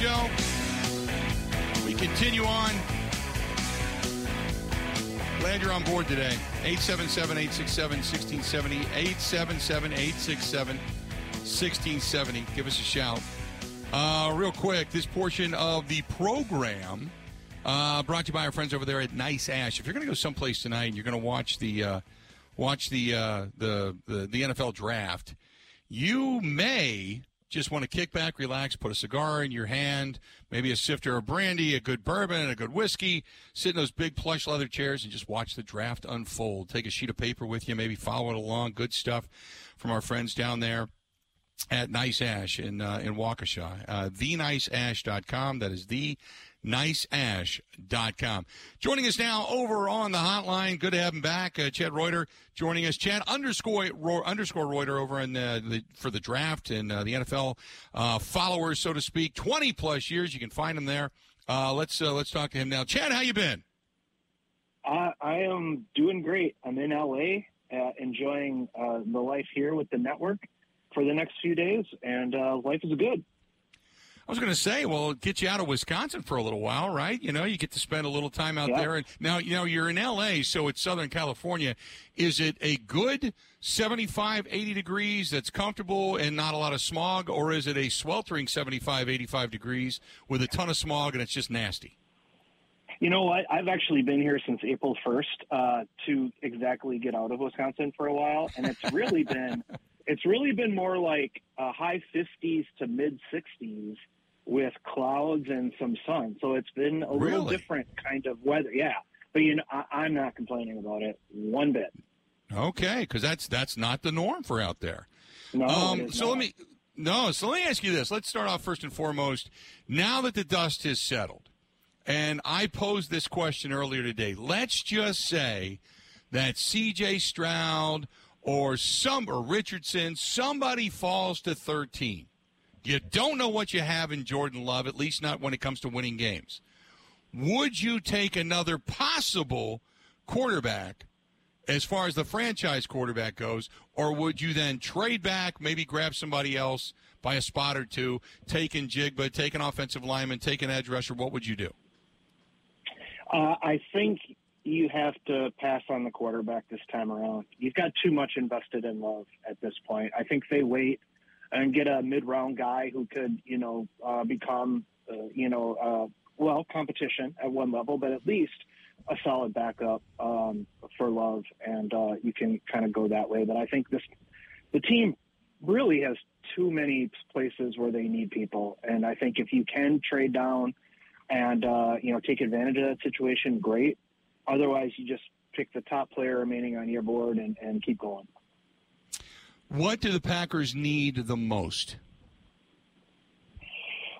Show. We continue on. Glad you're on board today. 877 867 1670. 877 867 1670. Give us a shout. Uh, real quick, this portion of the program uh, brought to you by our friends over there at Nice Ash. If you're going to go someplace tonight and you're going to watch the uh, watch the, uh, the the the NFL draft, you may just want to kick back, relax, put a cigar in your hand, maybe a sifter of brandy, a good bourbon, and a good whiskey, sit in those big plush leather chairs and just watch the draft unfold. Take a sheet of paper with you, maybe follow it along. Good stuff from our friends down there at Nice Ash in uh, in Waukesha. Uh, TheNiceAsh.com. That is the niceash.com. Joining us now over on the hotline. Good to have him back. Uh, Chad Reuter joining us. Chad underscore underscore Reuter over in the, for the draft and uh, the NFL uh, followers, so to speak. Twenty plus years. You can find him there. Uh, let's uh, let's talk to him now. Chad, how you been? I am doing great. I'm in LA, uh, enjoying the life here with the network for the next few days, and life is good. I was going to say, well, get you out of Wisconsin for a little while, right? You know, you get to spend a little time out yeah. there. And now, you know, you're in LA, so it's Southern California. Is it a good 75, 80 degrees that's comfortable and not a lot of smog, or is it a sweltering 75, 85 degrees with a ton of smog and it's just nasty? You know what? I've actually been here since April 1st uh, to exactly get out of Wisconsin for a while, and it's really been it's really been more like uh, high 50s to mid 60s with clouds and some sun. So it's been a really? little different kind of weather. Yeah, but you know, I, am not complaining about it one bit. Okay, because that's that's not the norm for out there. No, um, so not. let me no. So let me ask you this. Let's start off first and foremost. Now that the dust has settled, and I posed this question earlier today. Let's just say that C.J. Stroud or some or Richardson, somebody falls to 13 you don't know what you have in Jordan Love, at least not when it comes to winning games. Would you take another possible quarterback as far as the franchise quarterback goes, or would you then trade back, maybe grab somebody else by a spot or two, take Njigba, take an offensive lineman, take an edge rusher? What would you do? Uh, I think you have to pass on the quarterback this time around. You've got too much invested in Love at this point. I think they wait and get a mid-round guy who could, you know, uh, become, uh, you know, uh, well, competition at one level, but at least a solid backup um, for Love, and uh, you can kind of go that way. But I think this, the team really has too many places where they need people, and I think if you can trade down and uh, you know take advantage of that situation, great. Otherwise, you just pick the top player remaining on your board and, and keep going. What do the Packers need the most?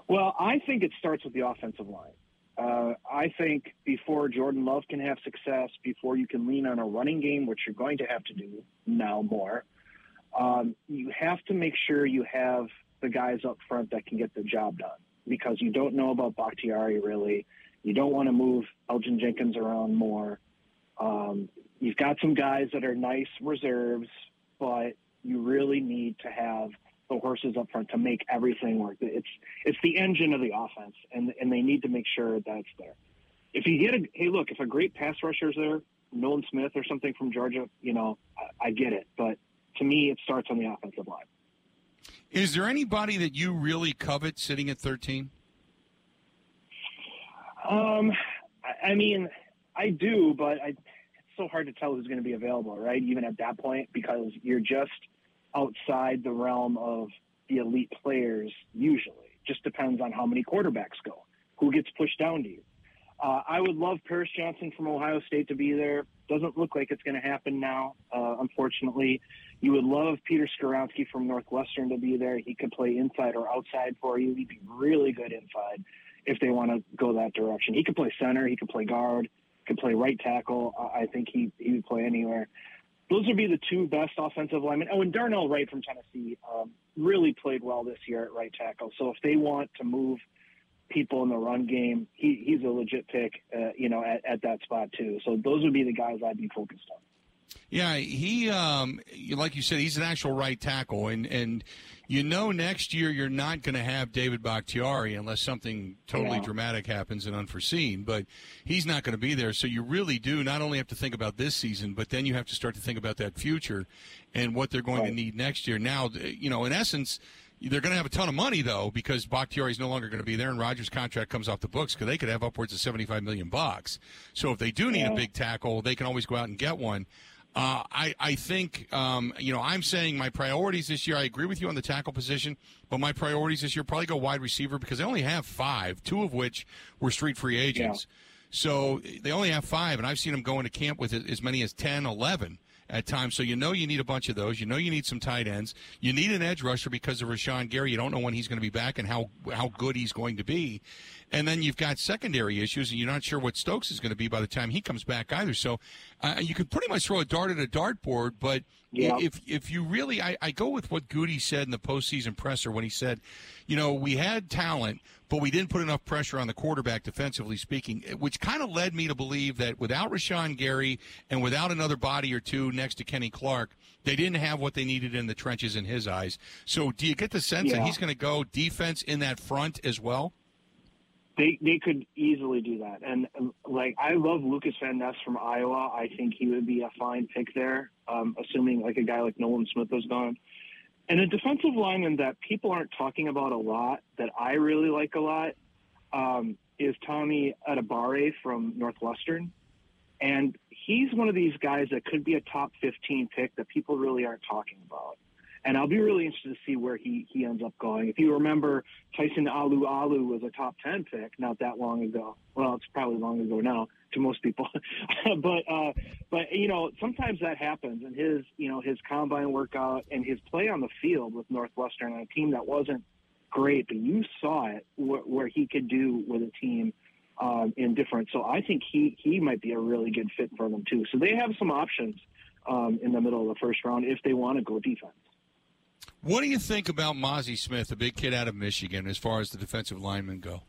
Well, I think it starts with the offensive line. Uh, I think before Jordan Love can have success, before you can lean on a running game, which you're going to have to do now more, um, you have to make sure you have the guys up front that can get the job done because you don't know about Bakhtiari really. You don't want to move Elgton Jenkins around more. Um, you've got some guys that are nice reserves, but you really need to have the horses up front to make everything work. It's it's the engine of the offense, and and they need to make sure that's there. If you get a hey, look, if a great pass rusher is there, Nolan Smith or something from Georgia, you know, I, I get it. But to me, it starts on the offensive line. Is there anybody that you really covet sitting at thirteen? Um, I mean, I do, but I so hard to tell who's going to be available, right? Even at that point, because you're just outside the realm of the elite players usually. Just depends on how many quarterbacks go, who gets pushed down to you. Uh, I would love Paris Johnson from Ohio State to be there. Doesn't look like it's going to happen now, uh, unfortunately. You would love Peter Skoronski from Northwestern to be there. He could play inside or outside for you. He'd be really good inside if they want to go that direction. He could play center. He could play guard could play right tackle. I think he he would play anywhere. Those would be the two best offensive linemen. Oh, and Darnell Wright from Tennessee um, really played well this year at right tackle. So if they want to move people in the run game, he, he's a legit pick, uh, you know, at, at that spot too. So those would be the guys I'd be focused on. Yeah, he, um, like you said, he's an actual right tackle, and and you know next year you're not going to have David Bakhtiari unless something totally Yeah. dramatic happens and unforeseen. But he's not going to be there, so you really do not only have to think about this season, but then you have to start to think about that future and what they're going to need next year. Now, you know, in essence. They're going to have a ton of money though because Bakhtiari is no longer going to be there, and Rodgers' contract comes off the books because they could have upwards of seventy-five million bucks. So if they do need a big tackle, they can always go out and get one. Uh, I, I think, um, you know, I'm saying my priorities this year, I agree with you on the tackle position, but my priorities this year probably go wide receiver because they only have five, two of which were street free agents. So they only have five, and I've seen them go into camp with as many as 10, 11 at times. So you know you need a bunch of those. You know you need some tight ends. You need an edge rusher because of Rashan Gary. You don't know when he's going to be back and how how good he's going to be. And then you've got secondary issues, and you're not sure what Stokes is going to be by the time he comes back either. So uh, you could pretty much throw a dart at a dartboard, but Yeah. if if you really, I, I go with what Goody said in the postseason presser when he said, you know, we had talent, but we didn't put enough pressure on the quarterback defensively speaking, which kind of led me to believe that without Rashan Gary and without another body or two next to Kenny Clark, they didn't have what they needed in the trenches in his eyes. So do you get the sense that he's going to go defense in that front as well? They they could easily do that, and like I love Lucas Van Ness from Iowa. I think he would be a fine pick there, um, assuming like a guy like Nolan Smith was gone. And a defensive lineman that people aren't talking about a lot, that I really like a lot, um, is Tommy Adebawore from Northwestern, and he's one of these guys that could be a top 15 pick that people really aren't talking about. And I'll be really interested to see where he, he ends up going. If you remember, Tyson Alualu was a top 10 pick not that long ago. Well, it's probably long ago now to most people. but, uh, but, you know, sometimes that happens. And his, you know, his combine workout and his play on the field with Northwestern on a team that wasn't great, but you saw it wh- where he could do with a team um, in different. So I think he, he might be a really good fit for them, too. So they have some options um, in the middle of the first round if they want to go defense. What do you think about Mazi Smith, a big kid out of Michigan, as far as the defensive linemen go?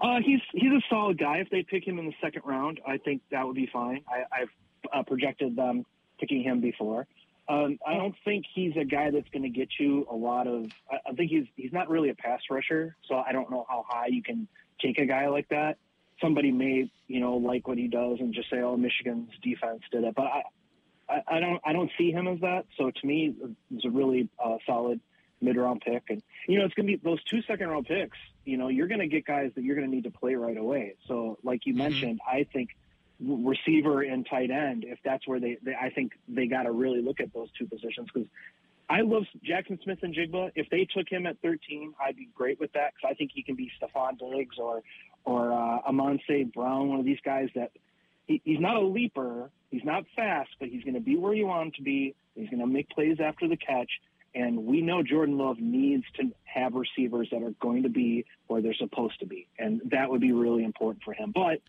Uh, he's he's a solid guy. If they pick him in the second round, I think that would be fine. I, I've uh, projected them picking him before. Um, I don't think he's a guy that's going to get you a lot of. I, I think he's he's not really a pass rusher, so I don't know how high you can take a guy like that. Somebody may you know like what he does and just say, "Oh, Michigan's defense did it," but I I, I don't I don't see him as that. So to me, it's a really uh, solid mid round pick, and you know it's going to be those two second round picks. You know you're going to get guys that you're going to need to play right away. So like you mentioned, I think receiver and tight end, if that's where they, they I think they got to really look at those two positions because. I love Jaxon Smith-Njigba. If they took him at 13, I'd be great with that because I think he can be Stefon Diggs or or uh, Amonse Brown, one of these guys that he, he's not a leaper, he's not fast, but he's going to be where you want him to be. He's going to make plays after the catch, and we know Jordan Love needs to have receivers that are going to be where they're supposed to be, and that would be really important for him. But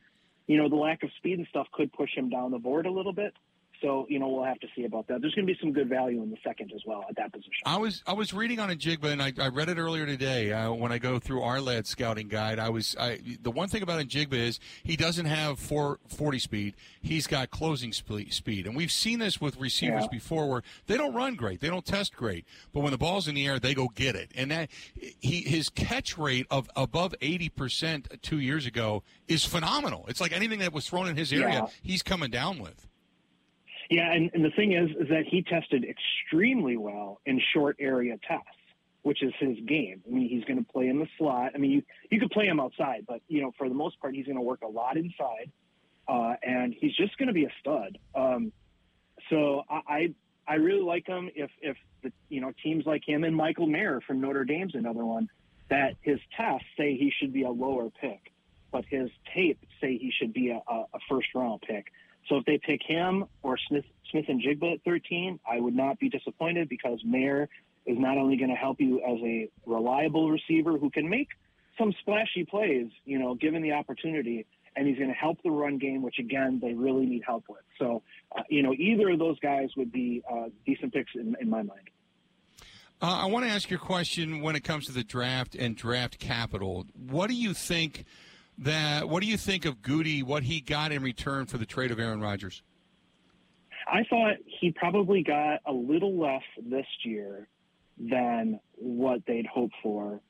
you know, the lack of speed and stuff could push him down the board a little bit. So you know, we'll have to see about that. There's going to be some good value in the second as well at that position. I was I was reading on a Njigba, and I, I read it earlier today uh, when I go through our lad scouting guide. I was I, the one thing about Njigba is he doesn't have four, 40 speed. He's got closing spe- speed, and we've seen this with receivers Yeah. before where they don't run great, they don't test great, but when the ball's in the air, they go get it. And that he his catch rate of above 80 percent two years ago is phenomenal. It's like anything that was thrown in his area, Yeah. he's coming down with. Yeah, and, and the thing is, is that he tested extremely well in short area tests, which is his game. I mean, he's going to play in the slot. I mean, you you could play him outside, but you know, for the most part, he's going to work a lot inside, uh, and he's just going to be a stud. Um, so I, I I really like him. If if the you know teams like him and Michael Mayer from Notre Dame's another one that his tests say he should be a lower pick, but his tape say he should be a, a, a first round pick. So if they pick him or Smith, Smith-Njigba at 13, I would not be disappointed because Mayer is not only going to help you as a reliable receiver who can make some splashy plays, you know, given the opportunity, and he's going to help the run game, which again they really need help with. So, uh, you know, either of those guys would be uh, decent picks in, in my mind. Uh, I want to ask your question when it comes to the draft and draft capital. What do you think that? What do you think of Goody? What he got in return for the trade of Aaron Rodgers? I thought he probably got a little less this year than what they'd hoped for.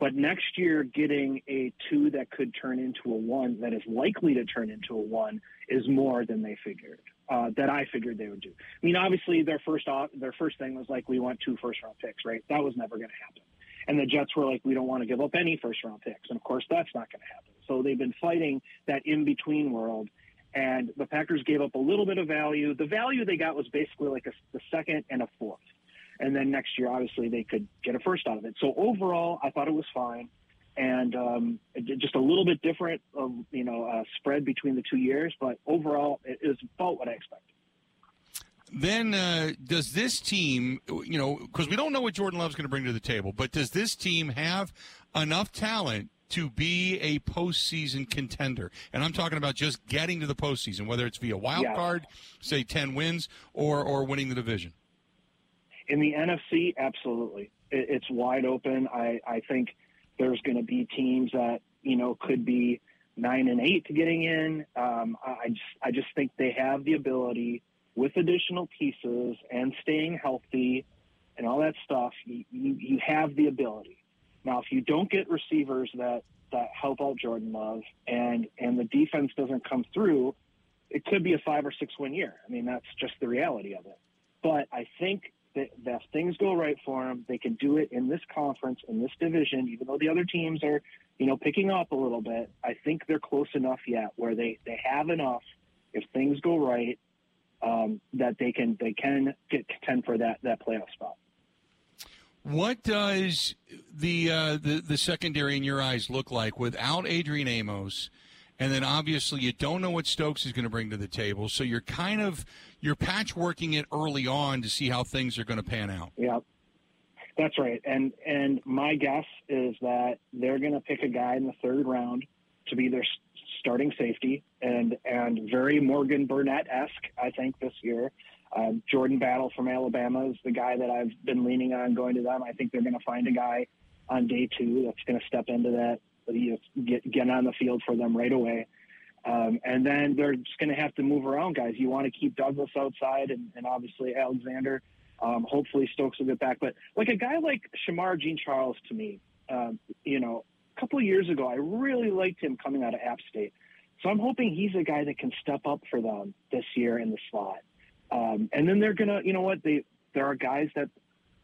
But next year, getting a two that could turn into a one that is likely to turn into a one is more than they figured. Uh, that I figured they would do. I mean, obviously, their first off, their first thing was like, we want two first round picks, right? That was never going to happen. And the Jets were like, we don't want to give up any first round picks, and of course, that's not going to happen. So they've been fighting that in between world, and the Packers gave up a little bit of value. The value they got was basically like a, the second and a fourth and then next year, obviously, they could get a first out of it. So overall, I thought it was fine, and um, just a little bit different of you know uh, spread between the two years, but overall, it is about what I expected. Then uh, does this team, you know, because we don't know what Jordan Love's going to bring to the table, but does this team have enough talent to be a postseason contender. And I'm talking about just getting to the postseason, whether it's via wild yeah. card, say 10 wins, or, or winning the division. In the NFC, absolutely, it, it's wide open. I, I think there's going to be teams that you know could be nine and eight getting in. Um, I just I just think they have the ability with additional pieces and staying healthy and all that stuff. You, you, you have the ability. Now, if you don't get receivers that that help out Jordan Love and and the defense doesn't come through, it could be a five or six win year. I mean, that's just the reality of it. But I think that, that things go right for them, they can do it in this conference, in this division, even though the other teams are, you know, picking up a little bit. I think they're close enough yet where they, they have enough, if things go right, um, that they can they can get contend for that that playoff spot. What does the uh, the the secondary in your eyes look like without Adrian Amos? And then obviously you don't know what Stokes is going to bring to the table, so you're kind of you're patchworking it early on to see how things are going to pan out. Yeah, that's right. And and my guess is that they're going to pick a guy in the third round to be their starting safety, and and very Morgan Burnett esque, I think this year. Um, Jordan Battle from Alabama is the guy that I've been leaning on going to them. I think they're going to find a guy on day two that's going to step into that you know, get get on the field for them right away. Um, and then they're just going to have to move around, guys. You want to keep Douglas outside, and, and obviously Alexander. Um, hopefully Stokes will get back. But like a guy like Shemar Jean-Charles, to me, um, you know, a couple of years ago, I really liked him coming out of App State. So I'm hoping he's a guy that can step up for them this year in the slot. Um, and then they're gonna, you know what? They there are guys that,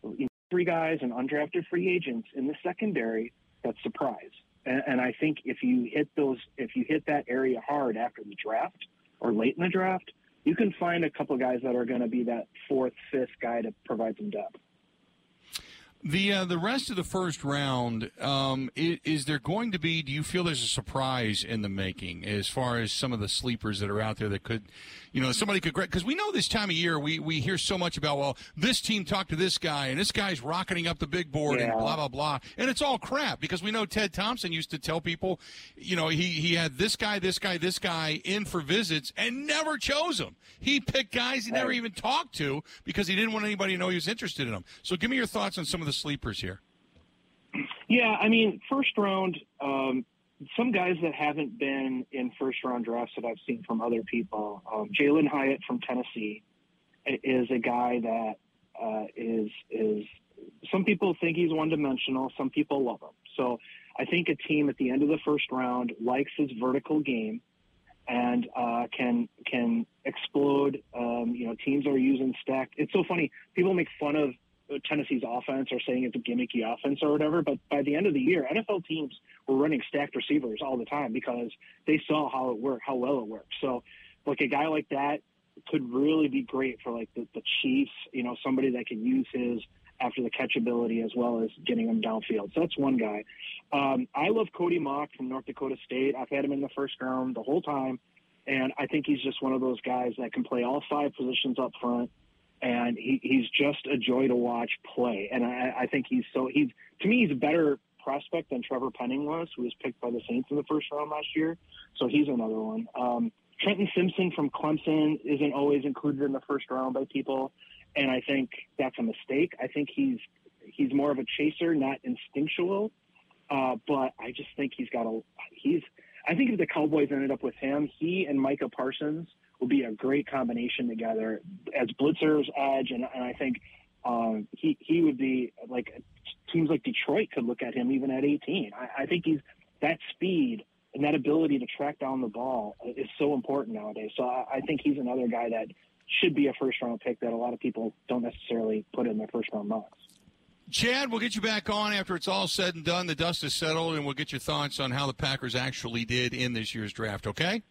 you know, three guys and undrafted free agents in the secondary that surprise. And, and I think if you hit those, if you hit that area hard after the draft or late in the draft, you can find a couple guys that are going to be that fourth, fifth guy to provide some depth. The uh, the rest of the first round um, is, is, there going to be? Do you feel there's a surprise in the making as far as some of the sleepers that are out there that could, you know, somebody could because we know this time of year we we hear so much about well this team talked to this guy and this guy's rocketing up the big board yeah. and blah blah blah and it's all crap because we know Ted Thompson used to tell people, you know, he he had this guy, this guy, this guy in for visits and never chose them. He picked guys he never even talked to because he didn't want anybody to know he was interested in them. So give me your thoughts on some of the the sleepers here? Yeah, I mean, first round, um, some guys that haven't been in first round drafts that I've seen from other people. Um, Jalin Hyatt from Tennessee is a guy that uh, is is. Some people think he's one dimensional. Some people love him. So I think a team at the end of the first round likes his vertical game and uh, can can explode. Um, you know, teams are using stacked. It's so funny. People make fun of Tennessee's offense or saying it's a gimmicky offense or whatever. But by the end of the year, NFL teams were running stacked receivers all the time because they saw how it worked, how well it worked. So, like a guy like that could really be great for like the, the Chiefs. You know, somebody that can use his after the catch ability as well as getting him downfield. So that's one guy. Um, I love Cody Mauch from North Dakota State. I've had him in the first round the whole time. And I think he's just one of those guys that can play all five positions up front and he, he's just a joy to watch play. And I, I think he's so he's to me he's a better prospect than Trevor Penning was, who was picked by the Saints in the first round last year. So he's another one. Um, Trenton Simpson from Clemson isn't always included in the first round by people, and I think that's a mistake. I think he's he's more of a chaser, not instinctual. Uh, but I just think he's got a he's. I think if the Cowboys ended up with him, he and Micah Parsons will be a great combination together as blitzers, edge, and, and I think um, he he would be like teams like Detroit could look at him even at 18. I, I think he's that speed and that ability to track down the ball is so important nowadays. So I, I think he's another guy that should be a first round pick that a lot of people don't necessarily put in their first round mocks. Chad, we'll get you back on after it's all said and done. The dust is settled, and we'll get your thoughts on how the Packers actually did in this year's draft. Okay?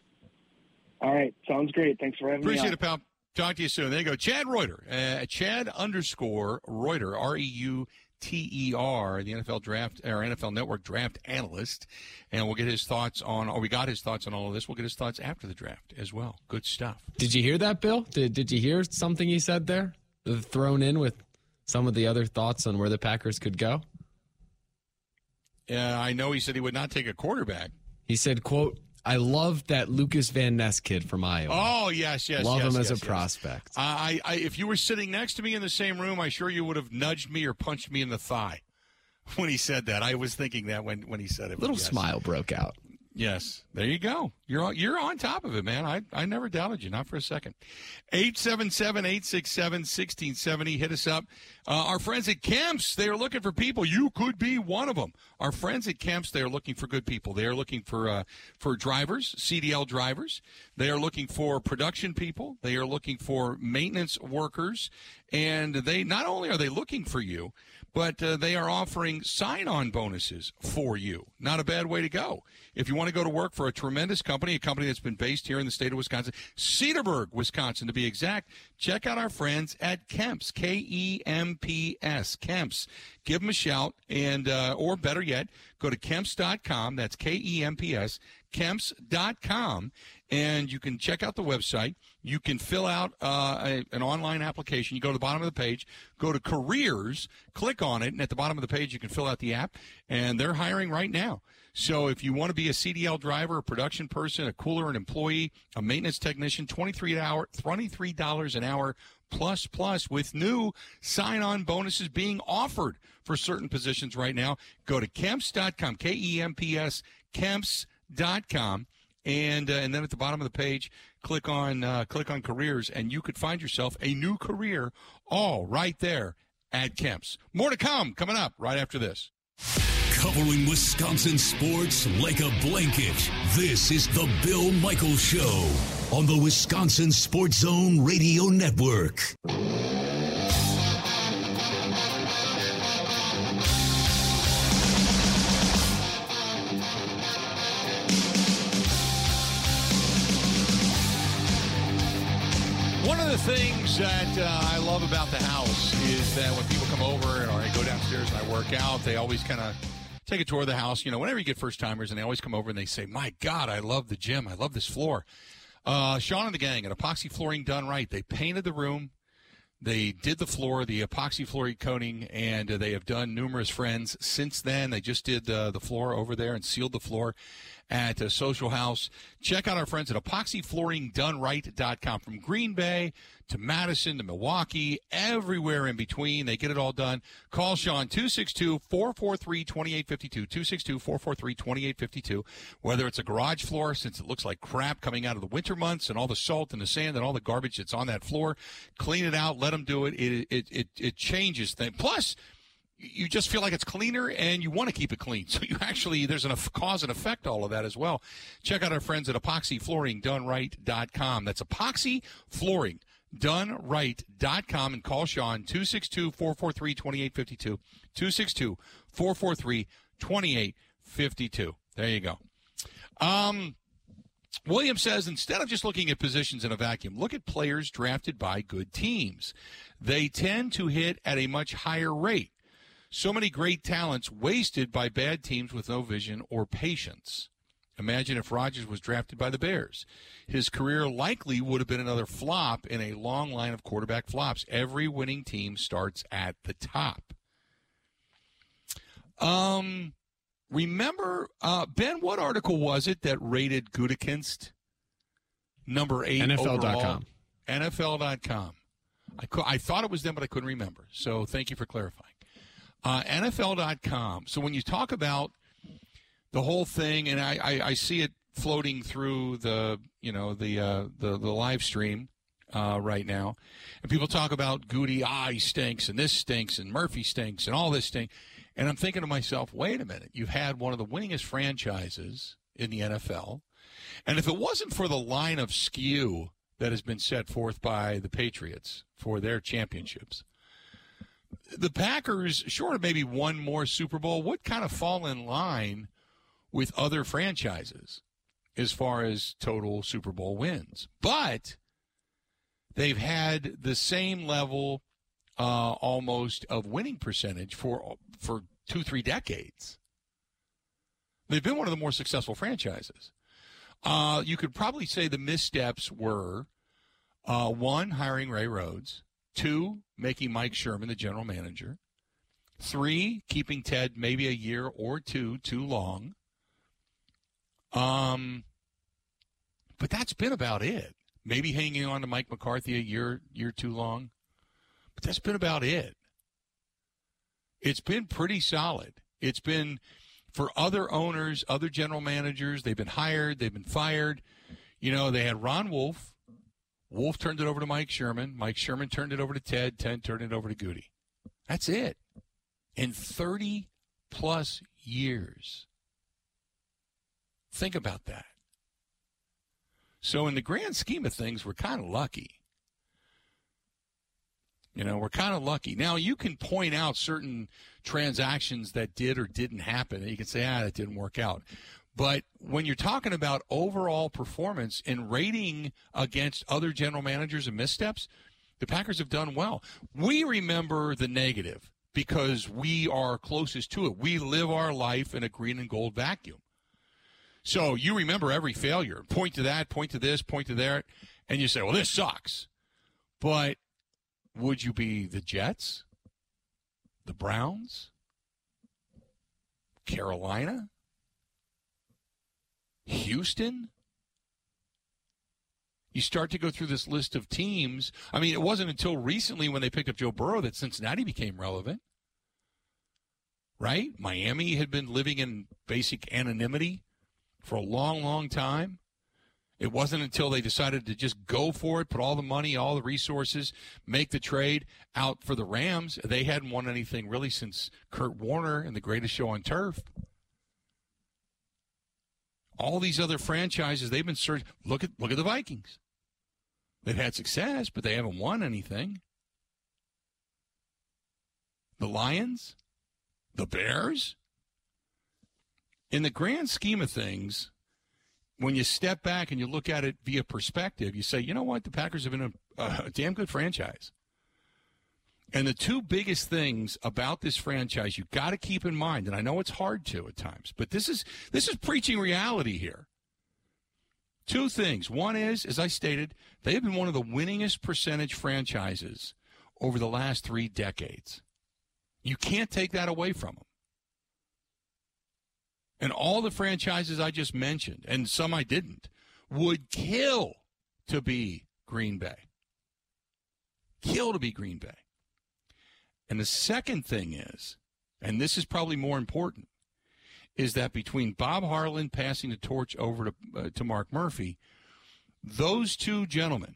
All right, sounds great. Thanks for having Appreciate me. Appreciate it, pal. Talk to you soon. There you go, Chad Reuter, uh, Chad underscore Reuter, R E U T E R, the NFL draft or NFL Network draft analyst, and we'll get his thoughts on. Or we got his thoughts on all of this. We'll get his thoughts after the draft as well. Good stuff. Did you hear that, Bill? Did Did you hear something he said there? Thrown in with some of the other thoughts on where the Packers could go. Yeah, I know he said he would not take a quarterback. He said, "quote I love that Lucas Van Ness kid from Iowa. Oh yes, yes, love yes, him as a yes. prospect. I, I, if you were sitting next to me in the same room, I sure you would have nudged me or punched me in the thigh when he said that. I was thinking that when when he said it. A little yes. smile broke out. Yes, there you go. You're on, you're on top of it, man. I, I never doubted you, not for a second. 877-867-1670. Hit us up. Uh, our friends at Kemps, they are looking for people. You could be one of them. Our friends at Kemps, they are looking for good people. They are looking for uh, for drivers, CDL drivers. They are looking for production people. They are looking for maintenance workers, and they not only are they looking for you, but uh, they are offering sign-on bonuses for you. Not a bad way to go. If you want to go to work for a tremendous company, a company that's been based here in the state of Wisconsin, Cedarburg, Wisconsin to be exact, check out our friends at Kemps, K E M P S, Kemps. Give them a shout, and uh, or better yet, go to kemps.com. That's K E M P S, kemps.com, and you can check out the website. You can fill out uh, a, an online application. You go to the bottom of the page, go to careers, click on it, and at the bottom of the page, you can fill out the app, and they're hiring right now. So if you want to be a CDL driver, a production person, a cooler, an employee, a maintenance technician, twenty-three hour, twenty-three dollars an hour plus plus with new sign-on bonuses being offered for certain positions right now. Go to kemps.com, K E M P S, kemps.com, and uh, and then at the bottom of the page, click on uh, click on careers, and you could find yourself a new career, all right there at Kemps. More to come coming up right after this. Covering Wisconsin sports like a blanket. This is the Bill Michaels Show on the Wisconsin Sports Zone Radio Network. One of the things that uh, I love about the house is that when people come over and or I go downstairs and I work out, they always kind of take a tour of the house. You know, whenever you get first timers, and they always come over and they say, "My God, I love the gym. I love this floor." Uh, Sean and the gang at Epoxy Flooring done right. They painted the room. They did the floor, the epoxy flooring coating, and uh, they have done numerous friends since then. They just did uh, the floor over there and sealed the floor at uh, Social House. Check out our friends at epoxyflooringdoneright.com. From Green Bay to Madison to Milwaukee, everywhere in between, they get it all done. Call Sean 262-443-2852, 262-443-2852. Whether it's a garage floor, since it looks like crap coming out of the winter months and all the salt and the sand and all the garbage that's on that floor, clean it out, let them do it. It, it, it, it changes things. Plus, you just feel like it's cleaner and you want to keep it clean. So you actually, there's a cause and effect all of that as well. Check out our friends at epoxyflooringdoneright.com. That's epoxy flooring doneright.com and call Sean 262-443-2852 262-443-2852 there you go um Williams says instead of just looking at positions in a vacuum, look at players drafted by good teams. They tend to hit at a much higher rate. So many great talents wasted by bad teams with no vision or patience. Imagine if Rodgers was drafted by the Bears. His career likely would have been another flop in a long line of quarterback flops. Every winning team starts at the top. Um, remember, uh, Ben, what article was it that rated Gutekunst number eight NFL.com. NFL.com. I, co- I thought it was them, but I couldn't remember. So thank you for clarifying. Uh, NFL.com. So when you talk about the whole thing, and I, I, I see it floating through the you know the uh, the the live stream uh, right now, and people talk about Goody. Ah, he stinks, and this stinks, and Murphy stinks, and all this stinks. And I'm thinking to myself, wait a minute, you've had one of the winningest franchises in the NFL, and if it wasn't for the line of skew that has been set forth by the Patriots for their championships. The Packers, short of maybe one more Super Bowl, would kind of fall in line with other franchises as far as total Super Bowl wins. But they've had the same level uh, almost of winning percentage for for two three decades. They've been one of the more successful franchises. Uh, you could probably say the missteps were uh, one, hiring Ray Rhodes, two, making Mike Sherman the general manager, three, keeping Ted maybe a year or two too long. Um, but that's been about it. Maybe hanging on to Mike McCarthy a year year too long, but that's been about it. It's been pretty solid. It's been for other owners, other general managers. They've been hired, they've been fired. You know, they had Ron Wolf. Wolf turned it over to Mike Sherman. Mike Sherman turned it over to Ted. Ted turned it over to Goody. That's it. In 30 plus years. Think about that. So, in the grand scheme of things, we're kind of lucky. You know, we're kind of lucky. Now, you can point out certain transactions that did or didn't happen, and you can say, ah, that didn't work out. But when you're talking about overall performance and rating against other general managers and missteps, the Packers have done well. We remember the negative because we are closest to it. We live our life in a green and gold vacuum. So you remember every failure. Point to that, point to this, point to that, and you say, well, this sucks. But would you be the Jets? The Browns? Carolina? Houston? You start to go through this list of teams. I mean, it wasn't until recently when they picked up Joe Burrow that Cincinnati became relevant. Right? Miami had been living in basic anonymity for a long, long time. It wasn't until they decided to just go for it, put all the money, all the resources, make the trade out for the Rams. They hadn't won anything really since Kurt Warner and the greatest show on turf. All these other franchises, they've been searching. Look at look at the Vikings. They've had success, but they haven't won anything. The Lions, the Bears. In the grand scheme of things, when you step back and you look at it via perspective, you say, you know what? The Packers have been a, a damn good franchise. And the two biggest things about this franchise you've got to keep in mind, and I know it's hard to at times, but this is this is preaching reality here. Two things. One is, as I stated, they have been one of the winningest percentage franchises over the last three decades. You can't take that away from them. And all the franchises I just mentioned, and some I didn't, would kill to be Green Bay. Kill to be Green Bay. And the second thing is, and this is probably more important, is that between Bob Harlan passing the torch over to, uh, to Mark Murphy, those two gentlemen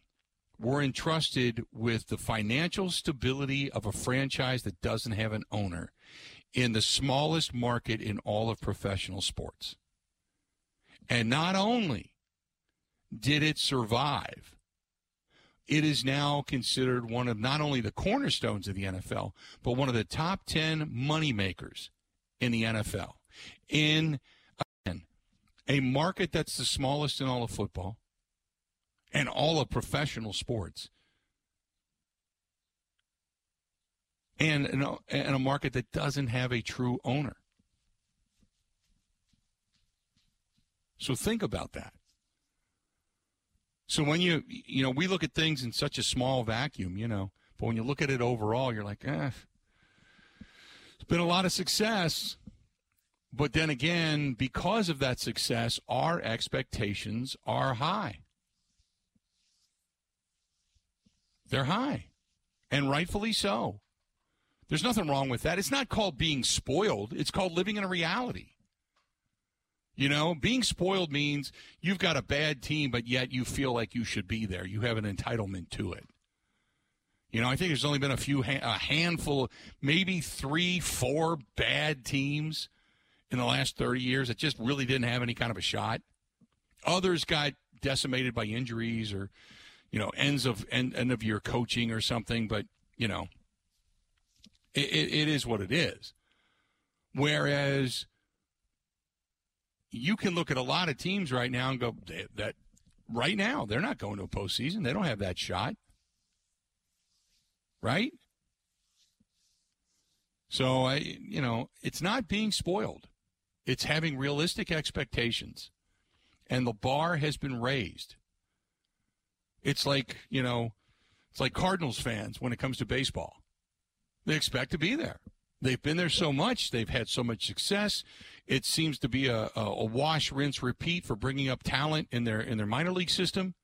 were entrusted with the financial stability of a franchise that doesn't have an owner in the smallest market in all of professional sports. And not only did it survive, it is now considered one of not only the cornerstones of the NFL, but one of the top 10 moneymakers in the NFL. In again, a market that's the smallest in all of football and all of professional sports. and in a market that doesn't have a true owner. So think about that. So when you you know we look at things in such a small vacuum, you know, but when you look at it overall, you're like, eh, it's been a lot of success. But then again, because of that success, our expectations are high. They're high, and rightfully so. There's nothing wrong with that. It's not called being spoiled, it's called living in a reality. You know, being spoiled means you've got a bad team, but yet you feel like you should be there. You have an entitlement to it. You know, I think there's only been a few, a handful, maybe three, four bad teams in the last 30 years that just really didn't have any kind of a shot. Others got decimated by injuries or, you know, ends of end, end of year coaching or something. But you know, it, it, it is what it is. Whereas you can look at a lot of teams right now and go that right now they're not going to a postseason. They don't have that shot, right? So I, you know, it's not being spoiled. It's having realistic expectations, and the bar has been raised. It's like you know, it's like Cardinals fans when it comes to baseball. They expect to be there. They've been there so much. They've had so much success. It seems to be a, a, wash, rinse, repeat for bringing up talent in their in their minor league system.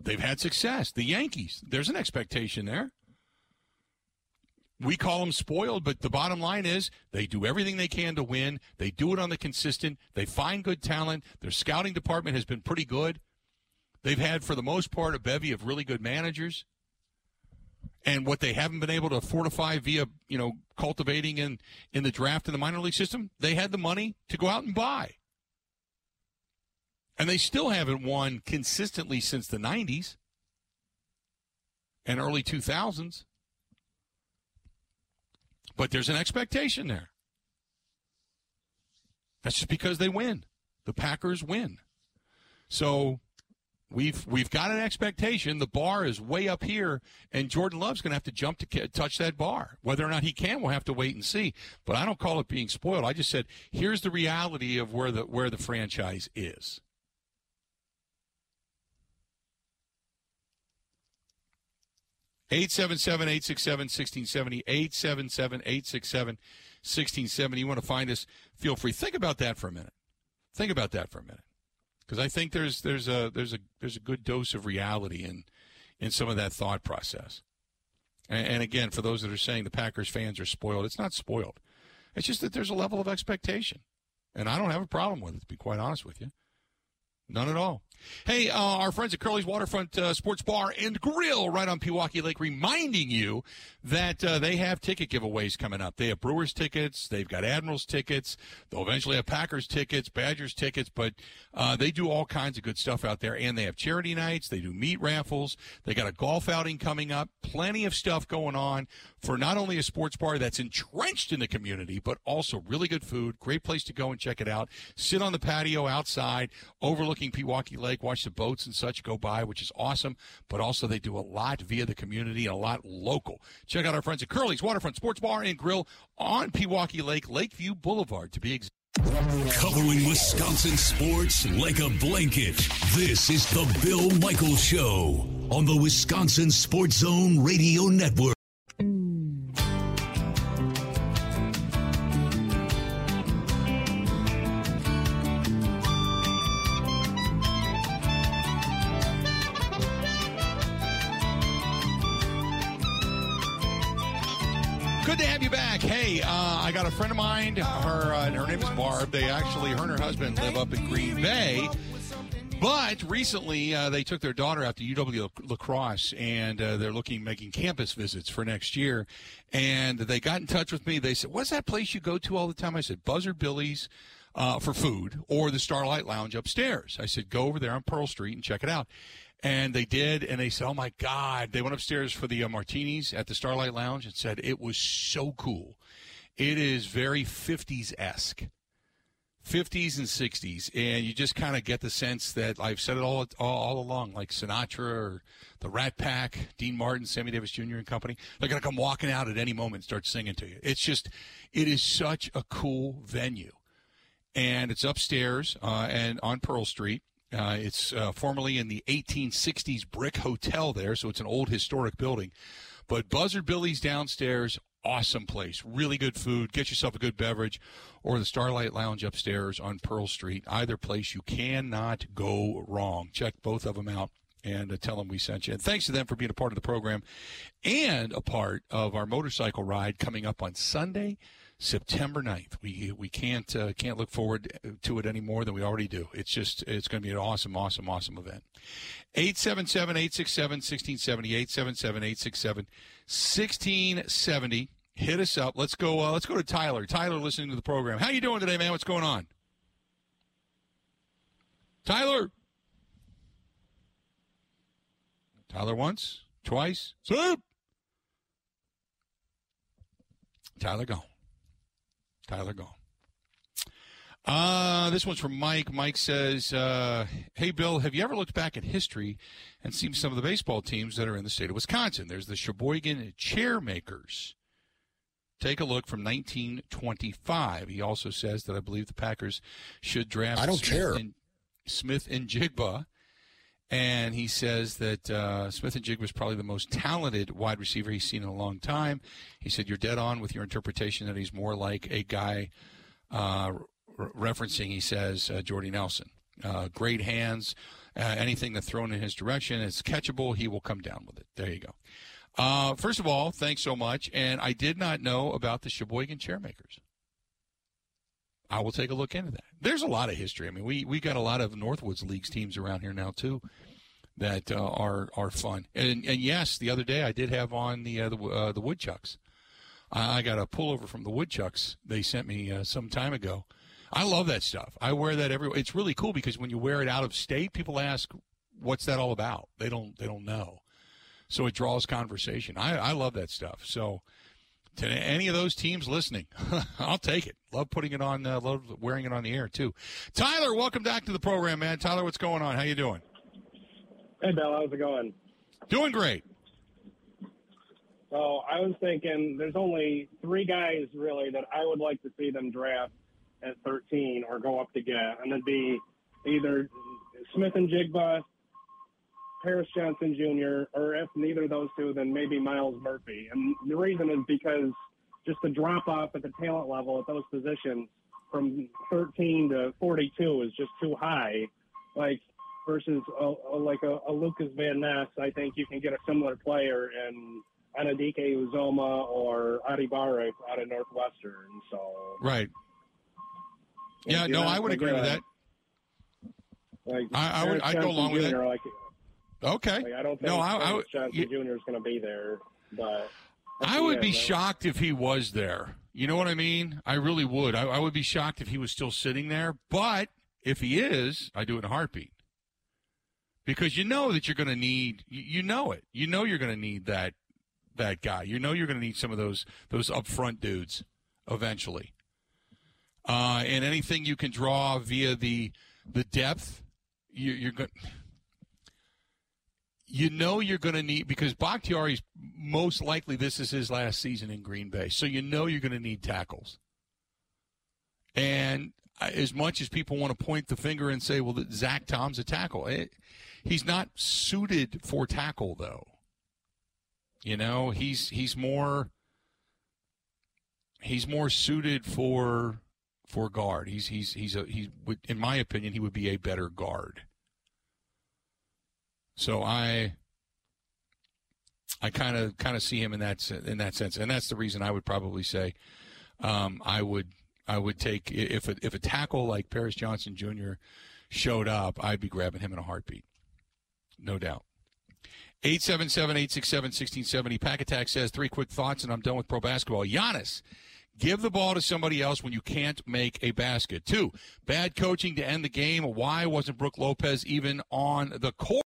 They've had success. The Yankees, there's an expectation there. We call them spoiled, but the bottom line is they do everything they can to win. They do it on the consistent. They find good talent. Their scouting department has been pretty good. They've had, for the most part, a bevy of really good managers and what they haven't been able to fortify via you know cultivating in in the draft in the minor league system they had the money to go out and buy. And they still haven't won consistently since the 90s and early 2000s but there's an expectation there. That's just because they win. The packers win. So We've we've got an expectation. The bar is way up here, and Jordan Love's going to have to jump to touch that bar. Whether or not he can, we'll have to wait and see. But I don't call it being spoiled. I just said here's the reality of where the where the franchise is. Eight seven seven eight six seven sixteen seventy eight seven seven eight six seven sixteen seventy. You want to find us? Feel free. Think about that for a minute. Think about that for a minute because I think there's there's a there's a there's a good dose of reality in in some of that thought process. And, and again, for those that are saying the Packers fans are spoiled, it's not spoiled. It's just that there's a level of expectation, and I don't have a problem with it. To be quite honest with you, none at all. Hey, uh, our friends at Curly's Waterfront uh, Sports Bar and Grill right on Pewaukee Lake reminding you that uh, they have ticket giveaways coming up. They have Brewers tickets, they've got Admirals tickets, they'll eventually have Packers tickets, Badgers tickets, but uh, they do all kinds of good stuff out there. And they have charity nights, they do meat raffles, they got a golf outing coming up, plenty of stuff going on for not only a sports bar that's entrenched in the community, but also really good food. Great place to go and check it out. Sit on the patio outside, overlooking Pewaukee Lake, watch the boats and such go by, which is awesome. But also, they do a lot via the community and a lot local. Check out our friends at Curly's Waterfront Sports Bar and Grill on Pewaukee Lake, Lakeview Boulevard, to be exact. Covering Wisconsin sports like a blanket. This is the Bill Michaels Show on the Wisconsin Sports Zone Radio Network. Got a friend of mine. Her uh, her name is Barb. They actually, her and her husband live up in Green Bay. But recently, uh, they took their daughter out to UW La Crosse, and uh, they're looking making campus visits for next year. And they got in touch with me. They said, "What's that place you go to all the time?" I said, "Buzzard Billy's." Uh, for food or the Starlight Lounge upstairs. I said, go over there on Pearl Street and check it out. And they did, and they said, "Oh my God!" They went upstairs for the uh, martinis at the Starlight Lounge and said it was so cool. It is very 50s esque. 50s and 60s, and you just kind of get the sense that I've said it all, all, all along, like Sinatra or the Rat Pack, Dean Martin, Sammy Davis Jr. and company. They're going to come walking out at any moment and start singing to you. It's just, it is such a cool venue, and it's upstairs uh, and on Pearl Street. Uh, it's uh, formerly in the 1860s brick hotel there, so it's an old historic building. But Buzzard Billy's downstairs, awesome place. Really good food. Get yourself a good beverage. Or the Starlight Lounge upstairs on Pearl Street. Either place, you cannot go wrong. Check both of them out and uh, tell them we sent you. And thanks to them for being a part of the program and a part of our motorcycle ride coming up on Sunday, September 9th. We we can't uh, can't look forward to it any more than we already do. It's just it's going to be an awesome, awesome, awesome event. 877-867-1670, 877-867-1670. Hit us up. Let's go. Uh, let's go to Tyler. Tyler, listening to the program. How you doing today, man? What's going on? Tyler. Tyler once, twice. Soup. Tyler gone. Tyler gone. Uh, this one's from Mike. Mike says, uh, Hey, Bill, have you ever looked back at history and seen some of the baseball teams that are in the state of Wisconsin? There's the Sheboygan Chairmakers. Take a look from 1925. He also says that I believe the Packers should draft I don't Smith care. And, Smith-Njigba. And he says that uh, Smith-Njigba is probably the most talented wide receiver he's seen in a long time. He said, You're dead on with your interpretation that he's more like a guy uh, re- referencing, he says, uh, Jordy Nelson. Uh, great hands. Uh, anything that's thrown in his direction is catchable. He will come down with it. There you go. Uh, first of all, thanks so much. And I did not know about the Sheboygan Chairmakers. I will take a look into that. There's a lot of history. I mean, we we got a lot of Northwoods Leagues teams around here now too that uh, are are fun. And and yes, the other day I did have on the uh, the uh, the woodchucks. I, I got a pullover from the woodchucks they sent me uh, some time ago. I love that stuff. I wear that everywhere. It's really cool because when you wear it out of state, people ask, "What's that all about?" They don't they don't know. So it draws conversation. I, I love that stuff. So to any of those teams listening, I'll take it. Love putting it on. Uh, love wearing it on the air too. Tyler, welcome back to the program, man. Tyler, what's going on? How you doing? Hey, Bill, how's it going? Doing great. So I was thinking there's only three guys really that I would like to see them draft at 13 or go up to get, and it'd be either Smith-Njigba, Paris Johnson Jr., or if neither of those two, then maybe Myles Murphy. And the reason is because just the drop off at the talent level at those positions from 13 to 42 is just too high. Like versus a, a, like a, a Lucas Van Ness, I think you can get a similar player in Anudike-Uzomah or Adebawore out of Northwestern. So Right. Yeah, no, know, I would agree with uh, that. Like I- I would- I'd go along with that. Jr., Like, Okay. like, I don't think No, I- I Johnson Jr. is going to be there, but I would be shocked if he was there. You know what I mean? I really would. I, I would be shocked if he was still sitting there. But if he is, I do it in a heartbeat. Because you know that you're going to need. You, you know it. You know you're going to need that that guy. You know you're going to need some of those those upfront dudes eventually. Uh, and anything you can draw via the the depth, you, you're going. You know you're going to need because Bakhtiari's most likely this is his last season in Green Bay, so you know you're going to need tackles. And as much as people want to point the finger and say, "Well, that Zach Tom's a tackle," it, he's not suited for tackle, though. You know, he's he's more he's more suited for for guard. He's he's he's a he would in my opinion he would be a better guard. So I I kind of kind of see him in that in that sense, and that's the reason I would probably say um, I would I would take if a, if a tackle like Paris Johnson Jr. showed up, I'd be grabbing him in a heartbeat, no doubt. 877-867-1670. Pack Attack says three quick thoughts, and I'm done with pro basketball. Giannis, give the ball to somebody else when you can't make a basket. Two, bad coaching to end the game. Why wasn't Brook Lopez even on the court?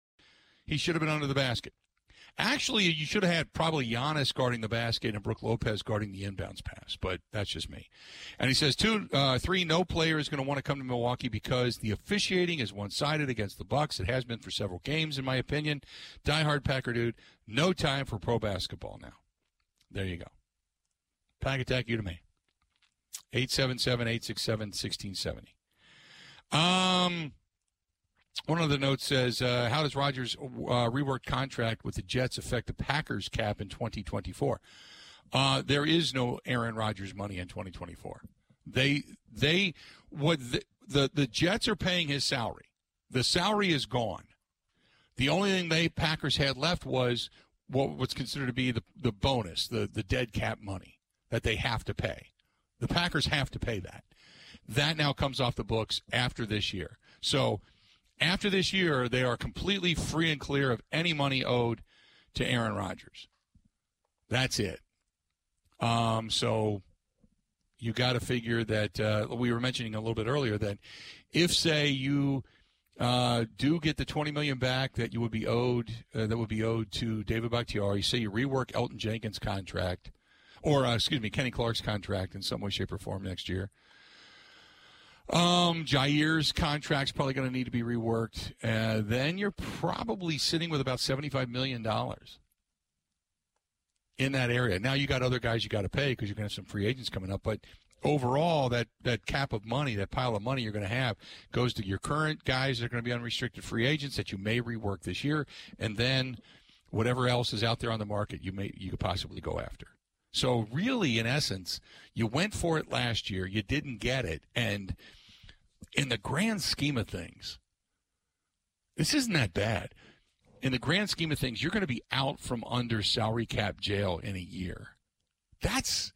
He should have been under the basket. Actually, you should have had probably Giannis guarding the basket and Brook Lopez guarding the inbounds pass, but that's just me. And he says two, uh, three, no player is going to want to come to Milwaukee because the officiating is one-sided against the Bucks. It has been for several games, in my opinion. Diehard Packer dude, no time for pro basketball now. There you go. Pack attack you to me. 877-867-1670. Um, one of the notes says, uh, "How does Rodgers' uh, reworked contract with the Jets affect the Packers' cap in 2024?" Uh, there is no Aaron Rodgers money in 2024. They they what the, the the Jets are paying his salary. The salary is gone. The only thing they Packers had left was what what's considered to be the the bonus, the the dead cap money that they have to pay. The Packers have to pay that. That now comes off the books after this year. So after this year, they are completely free and clear of any money owed to Aaron Rodgers. That's it. Um, so you got to figure that uh, we were mentioning a little bit earlier that if say you uh, do get the 20 million back that you would be owed uh, that would be owed to David Bakhtiari, say you rework Elgton Jenkins contract or uh, excuse me Kenny Clark's contract in some way shape or form next year. Um, Jaire's contract's probably going to need to be reworked. Uh, then you're probably sitting with about $75 million in that area. Now you got other guys you got to pay because you're going to have some free agents coming up. But overall, that, that cap of money, that pile of money you're going to have, goes to your current guys that are going to be unrestricted free agents that you may rework this year, and then whatever else is out there on the market you may you could possibly go after. So really, in essence, you went for it last year, you didn't get it, and in the grand scheme of things, this isn't that bad in the grand scheme of things, you're going to be out from under salary cap jail in a year. That's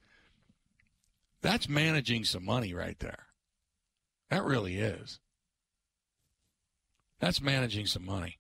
that's managing some money right there. That really is. That's managing some money.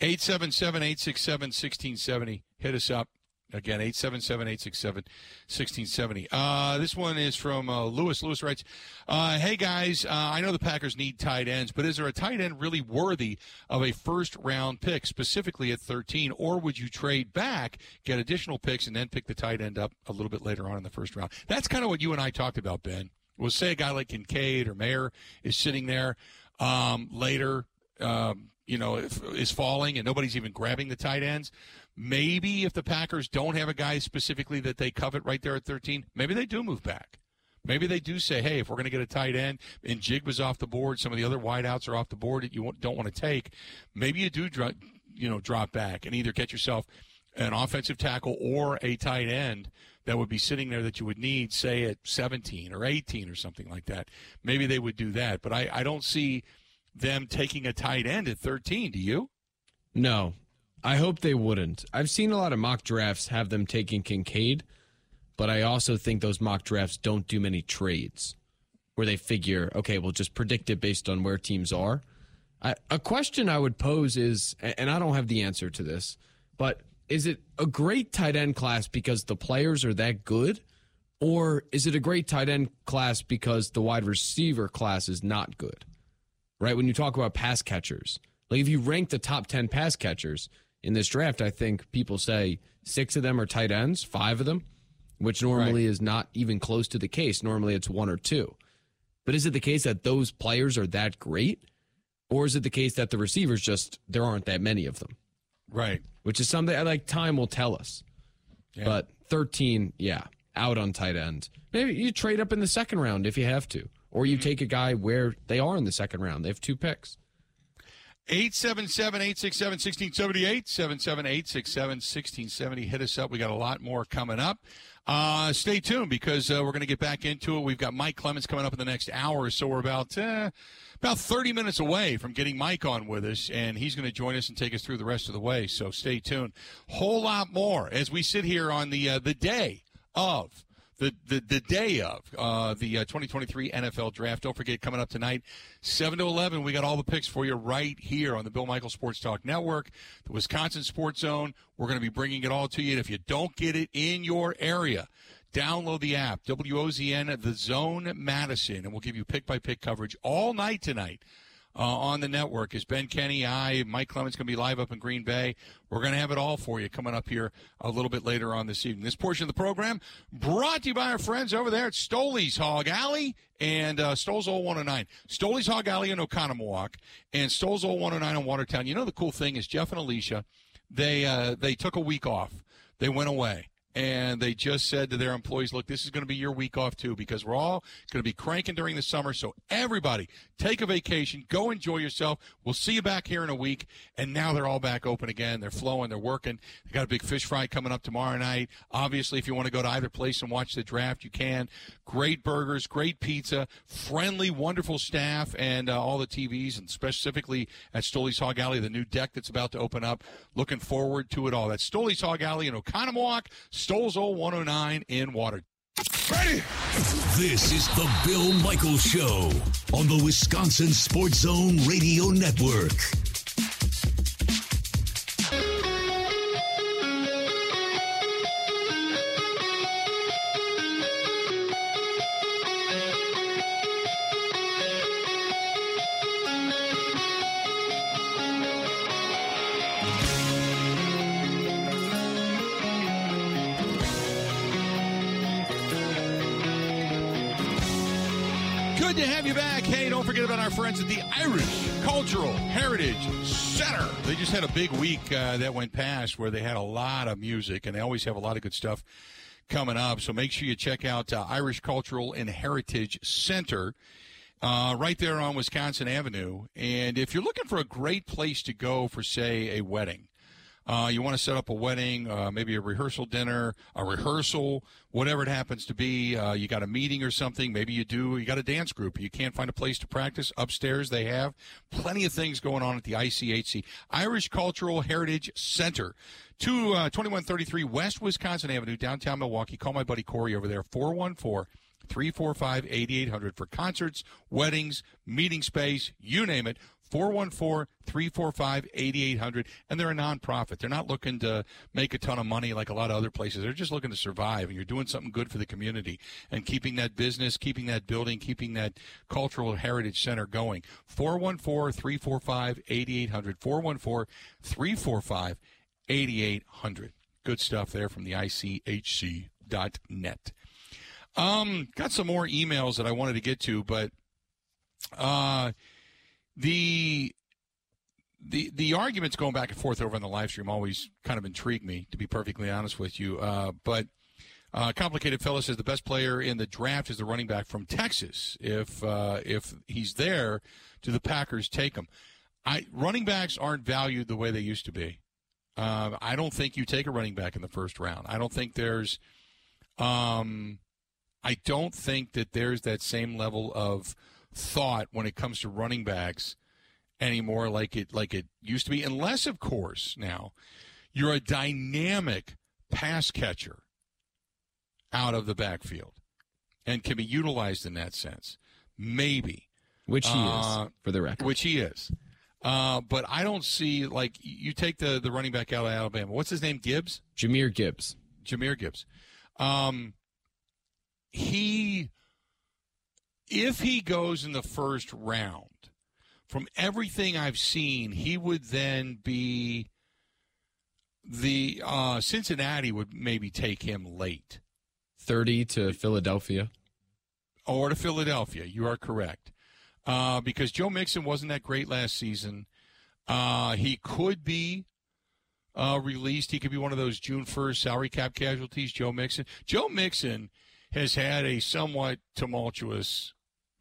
877 867 1670. Hit us up. Again, 877-867-1670. Uh, this one is from uh, Lewis. Lewis writes, uh, Hey, guys, uh, I know the Packers need tight ends, but is there a tight end really worthy of a first-round pick, specifically at 13? Or would you trade back, get additional picks, and then pick the tight end up a little bit later on in the first round? That's kind of what you and I talked about, Ben. We'll say a guy like Kincaid or Mayer is sitting there um, later, um, you know, is falling and nobody's even grabbing the tight ends. Maybe if the Packers don't have a guy specifically that they covet right there at 13, maybe they do move back. Maybe they do say, hey, if we're going to get a tight end and Jig was off the board, some of the other wideouts are off the board that you don't want to take, maybe you do drop, you know, drop back and either get yourself an offensive tackle or a tight end that would be sitting there that you would need, say, at 17 or 18 or something like that. Maybe they would do that. But I, I don't see them taking a tight end at 13. Do you? No, I hope they wouldn't. I've seen a lot of mock drafts have them taking Kincaid, but I also think those mock drafts don't do many trades where they figure, okay, we'll just predict it based on where teams are. I, a question I would pose is, and I don't have the answer to this, but is it a great tight end class because the players are that good? Or is it a great tight end class because the wide receiver class is not good? Right? When you talk about pass catchers, like if you rank the top 10 pass catchers, in this draft, I think people say six of them are tight ends, five of them, which normally right. is not even close to the case. Normally it's one or two. But is it the case that those players are that great? Or is it the case that the receivers just, there aren't that many of them? Right. Which is something I like time will tell us. Yeah. But 13, yeah, out on tight end. Maybe you trade up in the second round if you have to. Or you mm-hmm. take a guy where they are in the second round. They have two picks. 877 867 1678. 77 867 1670. Hit us up. We got a lot more coming up. Uh, stay tuned because uh, we're going to get back into it. We've got Mike Clemens coming up in the next hour, so we're about uh, about 30 minutes away from getting Mike on with us, and he's going to join us and take us through the rest of the way. So stay tuned. Whole lot more as we sit here on the uh, the day of the, the, the day of uh, the uh, 2023 NFL Draft. Don't forget, coming up tonight, 7 to 11, we got all the picks for you right here on the Bill Michael Sports Talk Network, the Wisconsin Sports Zone. We're going to be bringing it all to you. And if you don't get it in your area, download the app, WOZN, The Zone Madison, and we'll give you pick by pick coverage all night tonight uh, on the network is Ben Kenny, I, Mike Clements going to be live up in Green Bay. We're going to have it all for you coming up here a little bit later on this evening. This portion of the program brought to you by our friends over there at Stoley's Hog Alley and uh, Stoll's Old 109. Stoley's Hog Alley in Oconomowoc and Stoll's Old 109 in Watertown. You know the cool thing is Jeff and Alicia, they uh, they took a week off. They went away and they just said to their employees, look, this is going to be your week off too because we're all going to be cranking during the summer. So everybody take a vacation, go enjoy yourself. We'll see you back here in a week. And now they're all back open again. They're flowing, they're working. They got a big fish fry coming up tomorrow night. Obviously, if you want to go to either place and watch the draft, you can. Great burgers, great pizza, friendly, wonderful staff, and uh, all the TVs, and specifically at Stoley's Hog Alley, the new deck that's about to open up. Looking forward to it all. That's Stoley's Hog Alley in Oconomowoc. Stoll's Old 109 in Water. Ready? This is the Bill Michaels Show on the Wisconsin Sports Zone Radio Network. At the Irish Cultural Heritage Center. They just had a big week uh, that went past where they had a lot of music, and they always have a lot of good stuff coming up. So make sure you check out uh, Irish Cultural and Heritage Center. Uh, right there on Wisconsin Avenue. And if you're looking for a great place to go for, say, a wedding, uh, you want to set up a wedding, uh, maybe a rehearsal dinner, a rehearsal, whatever it happens to be. Uh, you got a meeting or something. Maybe you do. You got a dance group. You can't find a place to practice. Upstairs, they have plenty of things going on at the ICHC Irish Cultural Heritage Center. Two, uh, 2133 West Wisconsin Avenue, downtown Milwaukee. Call my buddy Corey over there, 414 345 8800 for concerts, weddings, meeting space, you name it. 414 345 8800. And they're a nonprofit. They're not looking to make a ton of money like a lot of other places. They're just looking to survive. And you're doing something good for the community and keeping that business, keeping that building, keeping that cultural heritage center going. 414 345 8800. 414 345 8800. Good stuff there from the ICHC.net. Um, got some more emails that I wanted to get to, but uh, the the the arguments going back and forth over on the live stream always kind of intrigue me, to be perfectly honest with you. Uh, but uh, complicated fella says the best player in the draft is the running back from Texas. If uh, if he's there, do the Packers take him? I running backs aren't valued the way they used to be. Uh, I don't think you take a running back in the first round. I don't think there's. Um, I don't think that there's that same level of thought when it comes to running backs anymore like it like it used to be unless of course now you're a dynamic pass catcher out of the backfield and can be utilized in that sense maybe Which he Uh, is, for the record. which he is uh, but I don't see like you take the the running back out of Alabama what's his name Gibbs Jahmyr Gibbs. Jahmyr Gibbs. Um, he, if he goes in the first round, from everything I've seen, he would then be the uh, Cincinnati would maybe take him late 30 to Philadelphia. or to Philadelphia. You are correct. Uh, because Joe Mixon wasn't that great last season. Uh, he could be uh, released. He could be one of those June 1st salary cap casualties, Joe Mixon. Joe Mixon has had a somewhat tumultuous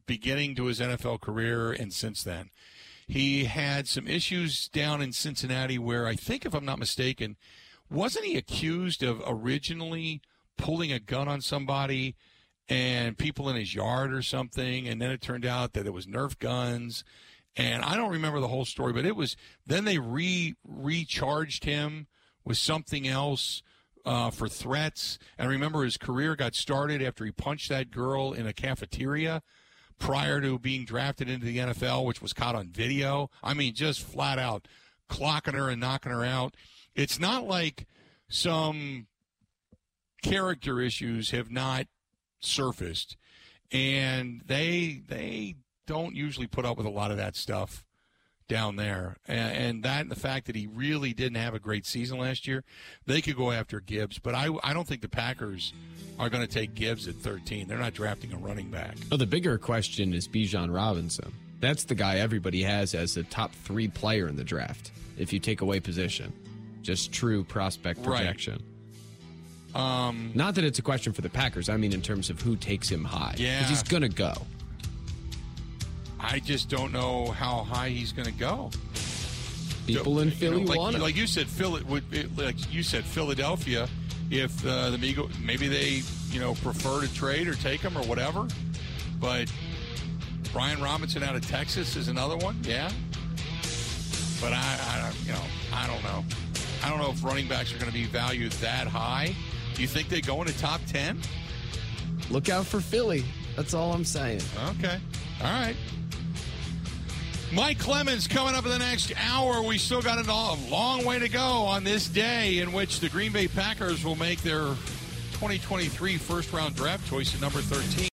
beginning to his NFL career and since then. He had some issues down in Cincinnati where I think, if I'm not mistaken, wasn't he accused of originally pulling a gun on somebody and people in his yard or something? And then it turned out that it was Nerf guns. And I don't remember the whole story, but it was then they re recharged him with something else uh, for threats. And I remember, his career got started after he punched that girl in a cafeteria prior to being drafted into the NFL, which was caught on video. I mean, just flat out clocking her and knocking her out. It's not like some character issues have not surfaced, and they they don't usually put up with a lot of that stuff down there. And, and that and the fact that he really didn't have a great season last year, they could go after Gibbs. But I, I don't think the Packers are going to take Gibbs at 13. They're not drafting a running back. Oh, the bigger question is Bijan Robinson. That's the guy everybody has as the top three player in the draft. If you take away position, just true prospect Right. projection. Um, Not that it's a question for the Packers. I mean, in terms of who takes him high. Yeah. Because he's going to go. I just don't know how high he's going to go. People in You know, Philly like, want him. like you said, Phil, would it, like you said, Philadelphia. If uh, the Migo, maybe they you know prefer to trade or take him or whatever, but Brian Robinson out of Texas is another one. Yeah, but I, I don't- you know I don't know. I don't know if running backs are going to be valued that high. Do you think they go into top ten? look out for Philly. That's all I'm saying. Okay. All right. Mike Clemens coming up in the next hour. We still got a long way to go on this day in which the Green Bay Packers will make their 2023 first round draft choice at number 13.